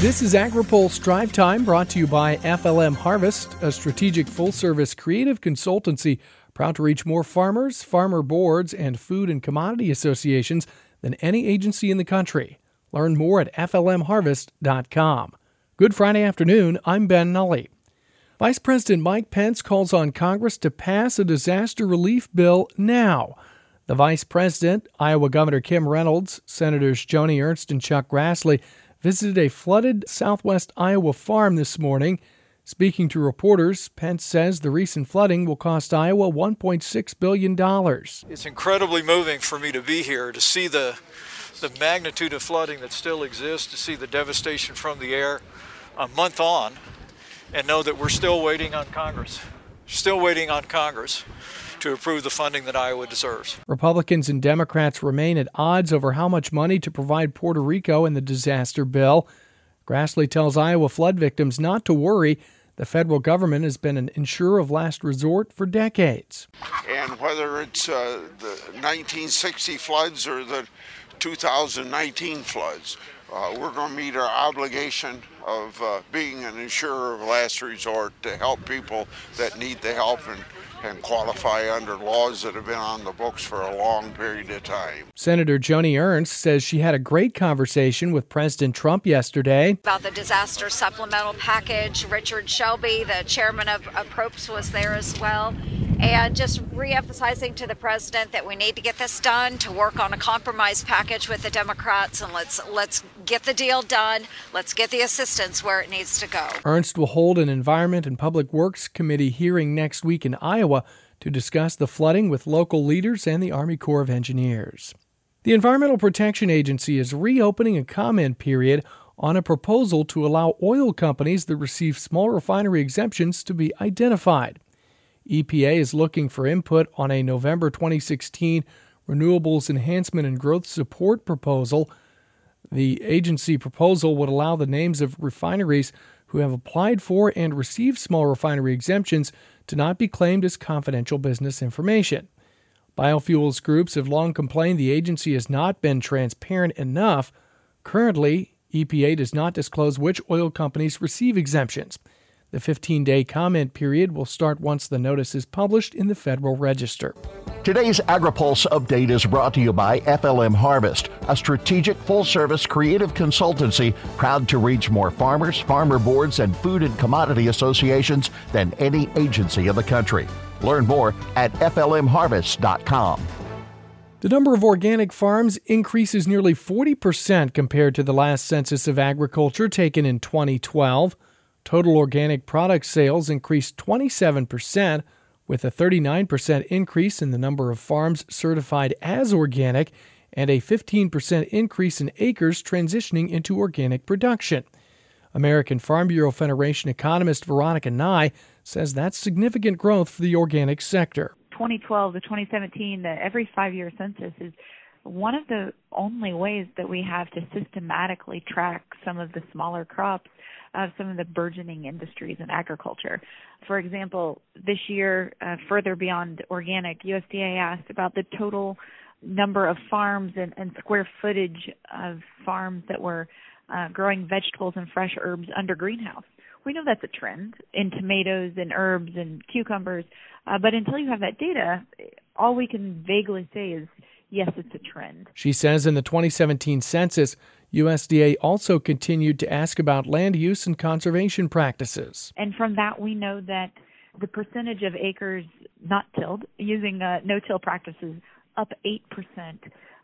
This is AgriPulse Drive Time brought to you by FLM Harvest, a strategic full service creative consultancy proud to reach more farmers, farmer boards, and food and commodity associations than any agency in the country. Learn more at FLMHarvest.com. Good Friday afternoon. I'm Ben Nuelle. Vice President Mike Pence calls on Congress to pass a disaster relief bill now. The Vice President, Iowa Governor Kim Reynolds, Senators Joni Ernst and Chuck Grassley visited a flooded southwest Iowa farm this morning. Speaking to reporters, Pence says the recent flooding will cost Iowa $1.6 billion. It's incredibly moving for me to be here, to see the, the magnitude of flooding that still exists, to see the devastation from the air a month on, and know that we're still waiting on Congress. Still waiting on Congress to approve the funding that Iowa deserves. Republicans and Democrats remain at odds over how much money to provide Puerto Rico in the disaster bill. Grassley tells Iowa flood victims not to worry. The federal government has been an insurer of last resort for decades. And whether it's uh, the 1960 floods or the 2019 floods, uh, we're going to meet our obligation of uh, being an insurer of last resort to help people that need the help and and qualify under laws that have been on the books for a long period of time. Senator Joni Ernst says she had a great conversation with President Trump yesterday about the disaster supplemental package. Richard Shelby, the chairman of, of Approps, was there as well and just reemphasizing to the president that we need to get this done to work on a compromise package with the Democrats and let's let's get the deal done. Let's get the assistance where it needs to go. Ernst will hold an Environment and Public Works Committee hearing next week in Iowa to discuss the flooding with local leaders and the Army Corps of Engineers. The Environmental Protection Agency is reopening a comment period on a proposal to allow oil companies that receive small refinery exemptions to be identified. EPA is looking for input on a November 2016 Renewables Enhancement and Growth Support proposal. The agency proposal would allow the names of refineries who have applied for and received small refinery exemptions to not be claimed as confidential business information. Biofuels groups have long complained the agency has not been transparent enough. Currently, EPA does not disclose which oil companies receive exemptions. The 15 day comment period will start once the notice is published in the Federal Register. Today's AgriPulse update is brought to you by FLM Harvest, a strategic full service creative consultancy proud to reach more farmers, farmer boards, and food and commodity associations than any agency in the country. Learn more at FLMHarvest.com. The number of organic farms increases nearly 40% compared to the last census of agriculture taken in 2012. Total organic product sales increased 27%, with a 39% increase in the number of farms certified as organic and a 15% increase in acres transitioning into organic production. American Farm Bureau Federation economist Veronica Nigh says that's significant growth for the organic sector. 2012 to 2017, the every five year census is one of the only ways that we have to systematically track some of the smaller crops of some of the burgeoning industries in agriculture. For example, this year, uh, further beyond organic, USDA asked about the total number of farms and, and square footage of farms that were uh, growing vegetables and fresh herbs under greenhouse. We know that's a trend in tomatoes and herbs and cucumbers, uh, but until you have that data, all we can vaguely say is yes, it's a trend. She says in the 2017 census, USDA also continued to ask about land use and conservation practices. And from that, we know that the percentage of acres not tilled using uh, no till practices up 8%.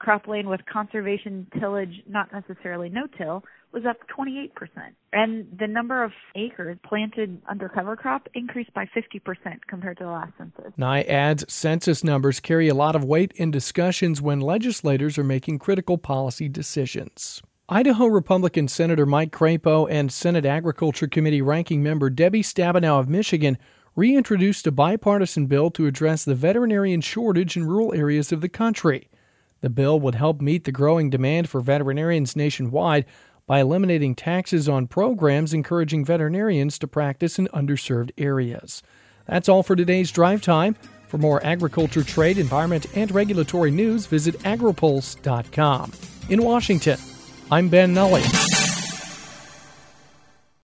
Cropland with conservation tillage, not necessarily no till, was up 28%. And the number of acres planted under cover crop increased by 50% compared to the last census. Nigh adds census numbers carry a lot of weight in discussions when legislators are making critical policy decisions. Idaho Republican Senator Mike Crapo and Senate Agriculture Committee ranking member Debbie Stabenow of Michigan reintroduced a bipartisan bill to address the veterinarian shortage in rural areas of the country. The bill would help meet the growing demand for veterinarians nationwide by eliminating taxes on programs encouraging veterinarians to practice in underserved areas. That's all for today's drive time. For more agriculture, trade, environment, and regulatory news, visit agripulse.com. In Washington, I'm Ben Nuelle.